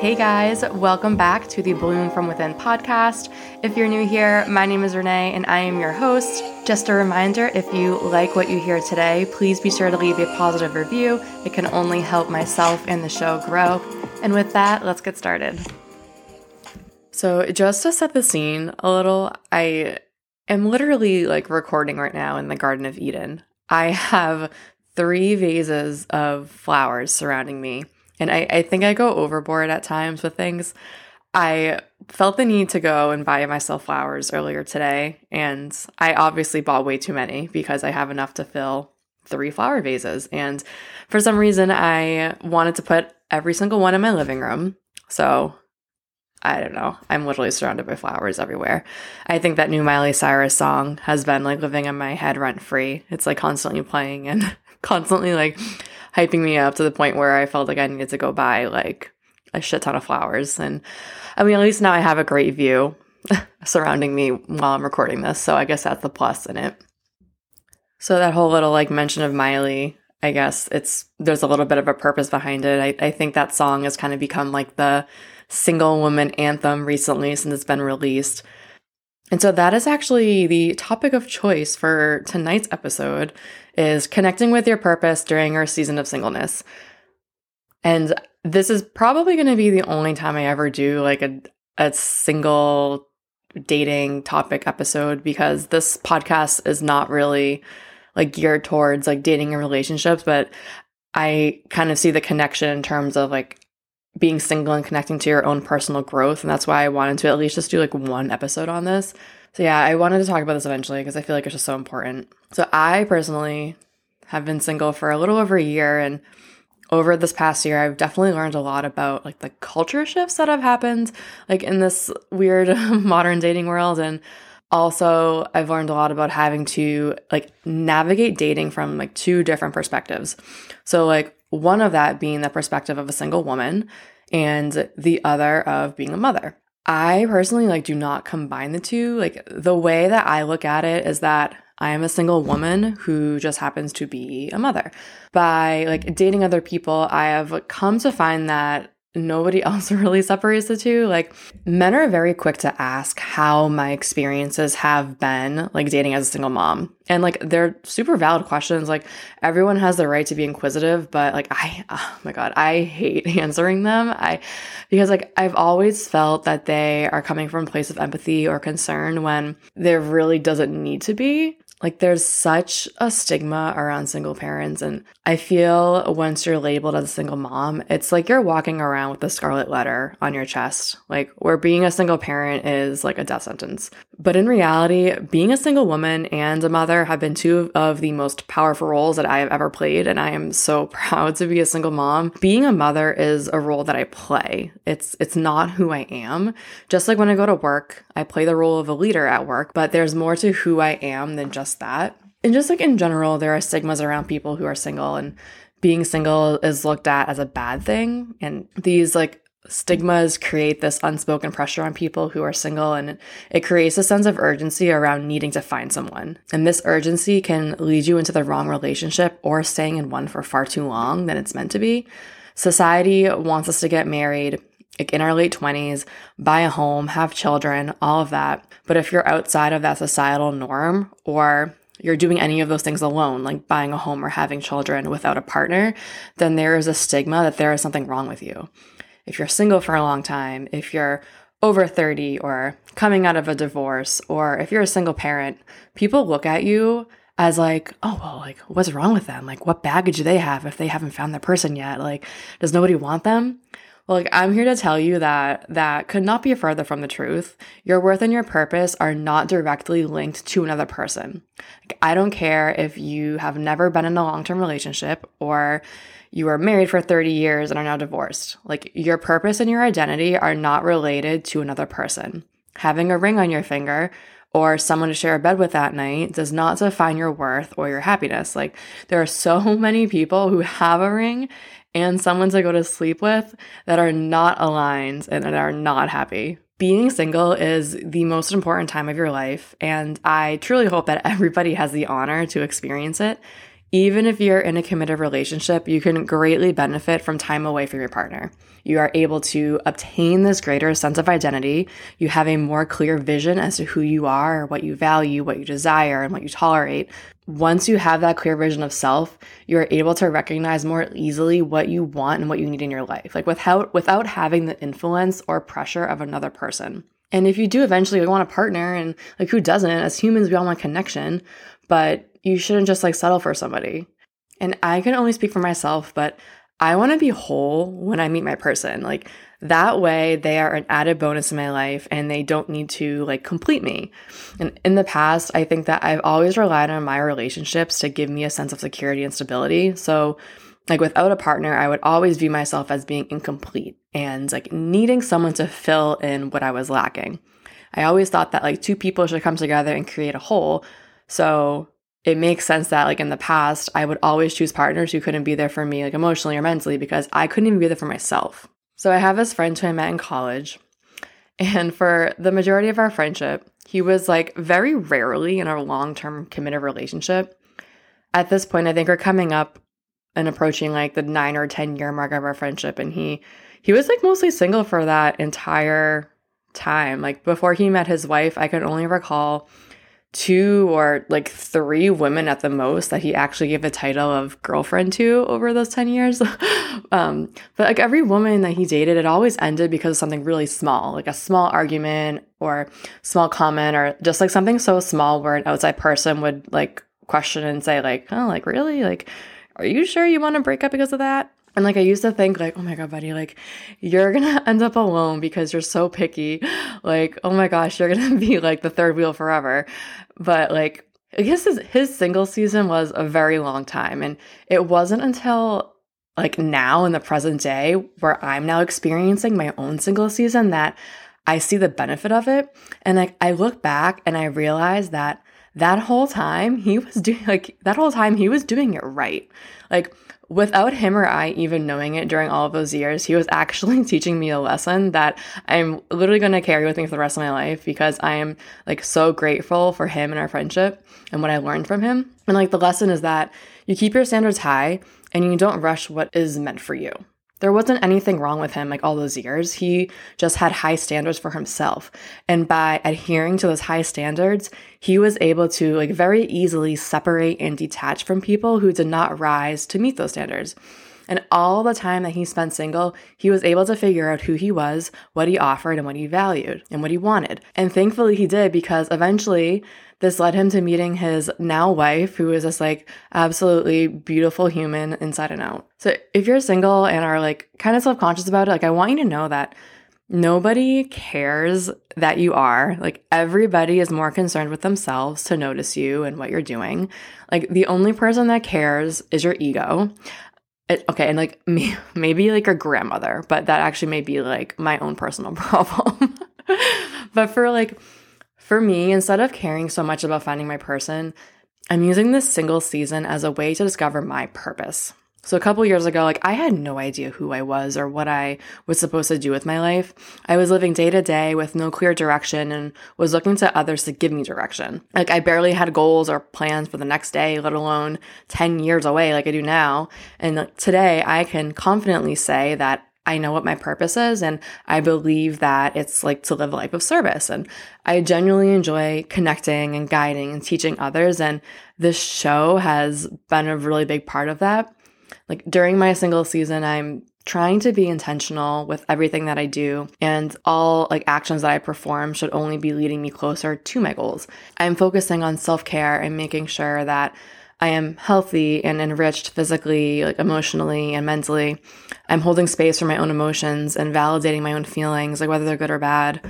Hey guys, welcome back to the Bloom from Within podcast. If you're new here, my name is Renee and I am your host. Just a reminder if you like what you hear today, please be sure to leave a positive review. It can only help myself and the show grow. And with that, let's get started. So, just to set the scene a little, I am literally like recording right now in the Garden of Eden. I have three vases of flowers surrounding me and I, I think I go overboard at times with things. I felt the need to go and buy myself flowers earlier today, and I obviously bought way too many because I have enough to fill three flower vases. And for some reason, I wanted to put every single one in my living room. So I don't know. I'm literally surrounded by flowers everywhere. I think that new Miley Cyrus song has been like living in my head rent free. It's like constantly playing and constantly like hyping me up to the point where I felt like I needed to go buy like a shit ton of flowers. And I mean, at least now I have a great view surrounding me while I'm recording this. So I guess that's the plus in it. So that whole little like mention of Miley, I guess it's there's a little bit of a purpose behind it. I, I think that song has kind of become like the single woman anthem recently since it's been released. And so that is actually the topic of choice for tonight's episode is connecting with your purpose during our season of singleness. And this is probably going to be the only time I ever do like a a single dating topic episode because this podcast is not really like geared towards like dating and relationships, but I kind of see the connection in terms of like being single and connecting to your own personal growth. And that's why I wanted to at least just do like one episode on this. So, yeah, I wanted to talk about this eventually because I feel like it's just so important. So, I personally have been single for a little over a year. And over this past year, I've definitely learned a lot about like the culture shifts that have happened, like in this weird modern dating world. And also, I've learned a lot about having to like navigate dating from like two different perspectives. So, like, one of that being the perspective of a single woman, and the other of being a mother. I personally like do not combine the two. Like the way that I look at it is that I am a single woman who just happens to be a mother. By like dating other people, I have come to find that nobody else really separates the two. Like, men are very quick to ask how my experiences have been, like dating as a single mom. And like, they're super valid questions. Like, everyone has the right to be inquisitive, but like, I, oh my God, I hate answering them. I, because like, I've always felt that they are coming from a place of empathy or concern when there really doesn't need to be. Like there's such a stigma around single parents. And I feel once you're labeled as a single mom, it's like you're walking around with a scarlet letter on your chest, like where being a single parent is like a death sentence. But in reality, being a single woman and a mother have been two of the most powerful roles that I have ever played. And I am so proud to be a single mom. Being a mother is a role that I play. It's, it's not who I am. Just like when I go to work, I play the role of a leader at work, but there's more to who I am than just that. And just like in general, there are stigmas around people who are single and being single is looked at as a bad thing. And these like stigmas create this unspoken pressure on people who are single and it creates a sense of urgency around needing to find someone. And this urgency can lead you into the wrong relationship or staying in one for far too long than it's meant to be. Society wants us to get married like in our late 20s, buy a home, have children, all of that. But if you're outside of that societal norm or you're doing any of those things alone, like buying a home or having children without a partner, then there is a stigma that there is something wrong with you. If you're single for a long time, if you're over 30 or coming out of a divorce, or if you're a single parent, people look at you as like, oh, well, like, what's wrong with them? Like, what baggage do they have if they haven't found their person yet? Like, does nobody want them? Well, like, I'm here to tell you that that could not be further from the truth. Your worth and your purpose are not directly linked to another person. Like, I don't care if you have never been in a long term relationship or you are married for 30 years and are now divorced. Like, your purpose and your identity are not related to another person. Having a ring on your finger or someone to share a bed with that night does not define your worth or your happiness. Like, there are so many people who have a ring and someone to go to sleep with that are not aligned and that are not happy. Being single is the most important time of your life, and I truly hope that everybody has the honor to experience it. Even if you're in a committed relationship, you can greatly benefit from time away from your partner. You are able to obtain this greater sense of identity. You have a more clear vision as to who you are, what you value, what you desire, and what you tolerate. Once you have that clear vision of self, you're able to recognize more easily what you want and what you need in your life, like without without having the influence or pressure of another person. And if you do eventually want a partner, and like who doesn't? As humans, we all want connection, but you shouldn't just like settle for somebody. And I can only speak for myself, but I want to be whole when I meet my person. Like that way they are an added bonus in my life and they don't need to like complete me. And in the past, I think that I've always relied on my relationships to give me a sense of security and stability. So like without a partner, I would always view myself as being incomplete and like needing someone to fill in what I was lacking. I always thought that like two people should come together and create a whole. So it makes sense that like in the past I would always choose partners who couldn't be there for me like emotionally or mentally because I couldn't even be there for myself. So I have this friend who I met in college and for the majority of our friendship, he was like very rarely in a long-term committed relationship. At this point, I think we're coming up and approaching like the 9 or 10 year mark of our friendship and he he was like mostly single for that entire time. Like before he met his wife, I can only recall two or like three women at the most that he actually gave the title of girlfriend to over those 10 years. um, but like every woman that he dated, it always ended because of something really small, like a small argument or small comment or just like something so small where an outside person would like question and say like, oh, like really? Like, are you sure you want to break up because of that? And like I used to think like, oh my god, buddy, like you're gonna end up alone because you're so picky. Like, oh my gosh, you're gonna be like the third wheel forever. But like I guess his, his single season was a very long time. And it wasn't until like now in the present day where I'm now experiencing my own single season that I see the benefit of it. And like I look back and I realize that that whole time he was doing like that whole time he was doing it right. Like without him or I even knowing it during all of those years, he was actually teaching me a lesson that I'm literally going to carry with me for the rest of my life because I am like so grateful for him and our friendship and what I learned from him. And like the lesson is that you keep your standards high and you don't rush what is meant for you. There wasn't anything wrong with him like all those years. He just had high standards for himself. And by adhering to those high standards, he was able to like very easily separate and detach from people who did not rise to meet those standards. And all the time that he spent single, he was able to figure out who he was, what he offered, and what he valued, and what he wanted. And thankfully he did because eventually this led him to meeting his now wife, who is this like absolutely beautiful human inside and out. So if you're single and are like kind of self conscious about it, like I want you to know that nobody cares that you are. Like everybody is more concerned with themselves to notice you and what you're doing. Like the only person that cares is your ego. It, okay, and like me, maybe like your grandmother, but that actually may be like my own personal problem. but for like for me, instead of caring so much about finding my person, I'm using this single season as a way to discover my purpose. So a couple years ago, like I had no idea who I was or what I was supposed to do with my life. I was living day to day with no clear direction and was looking to others to give me direction. Like I barely had goals or plans for the next day, let alone 10 years away like I do now. And today I can confidently say that I know what my purpose is and I believe that it's like to live a life of service. And I genuinely enjoy connecting and guiding and teaching others. And this show has been a really big part of that. Like during my single season, I'm trying to be intentional with everything that I do and all like actions that I perform should only be leading me closer to my goals. I'm focusing on self-care and making sure that I am healthy and enriched physically, like emotionally and mentally. I'm holding space for my own emotions and validating my own feelings, like whether they're good or bad.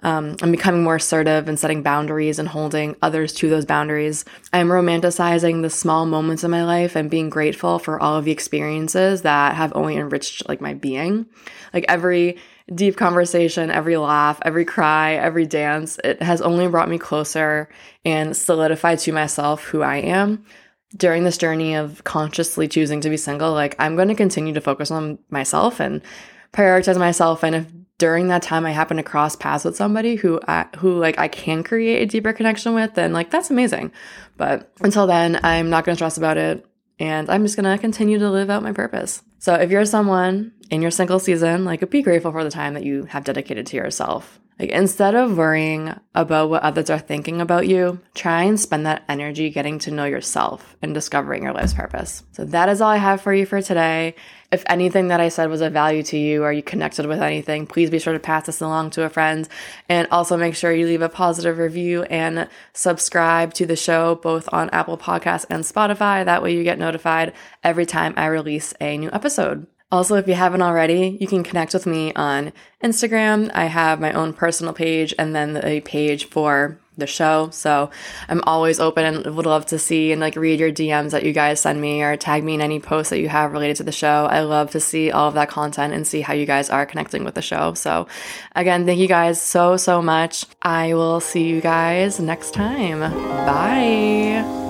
Um, I'm becoming more assertive and setting boundaries and holding others to those boundaries. I'm romanticizing the small moments in my life and being grateful for all of the experiences that have only enriched like my being. Like every deep conversation, every laugh, every cry, every dance, it has only brought me closer and solidified to myself who I am during this journey of consciously choosing to be single, like I'm going to continue to focus on myself and prioritize myself. And if during that time I happen to cross paths with somebody who I, who like I can create a deeper connection with, then like that's amazing. But until then, I'm not going to stress about it. and I'm just gonna continue to live out my purpose. So if you're someone in your single season, like be grateful for the time that you have dedicated to yourself. Like instead of worrying about what others are thinking about you, try and spend that energy getting to know yourself and discovering your life's purpose. So that is all I have for you for today. If anything that I said was of value to you or you connected with anything, please be sure to pass this along to a friend. And also make sure you leave a positive review and subscribe to the show both on Apple Podcasts and Spotify. That way you get notified every time I release a new episode. Also, if you haven't already, you can connect with me on Instagram. I have my own personal page and then a page for the show. So I'm always open and would love to see and like read your DMs that you guys send me or tag me in any posts that you have related to the show. I love to see all of that content and see how you guys are connecting with the show. So again, thank you guys so, so much. I will see you guys next time. Bye.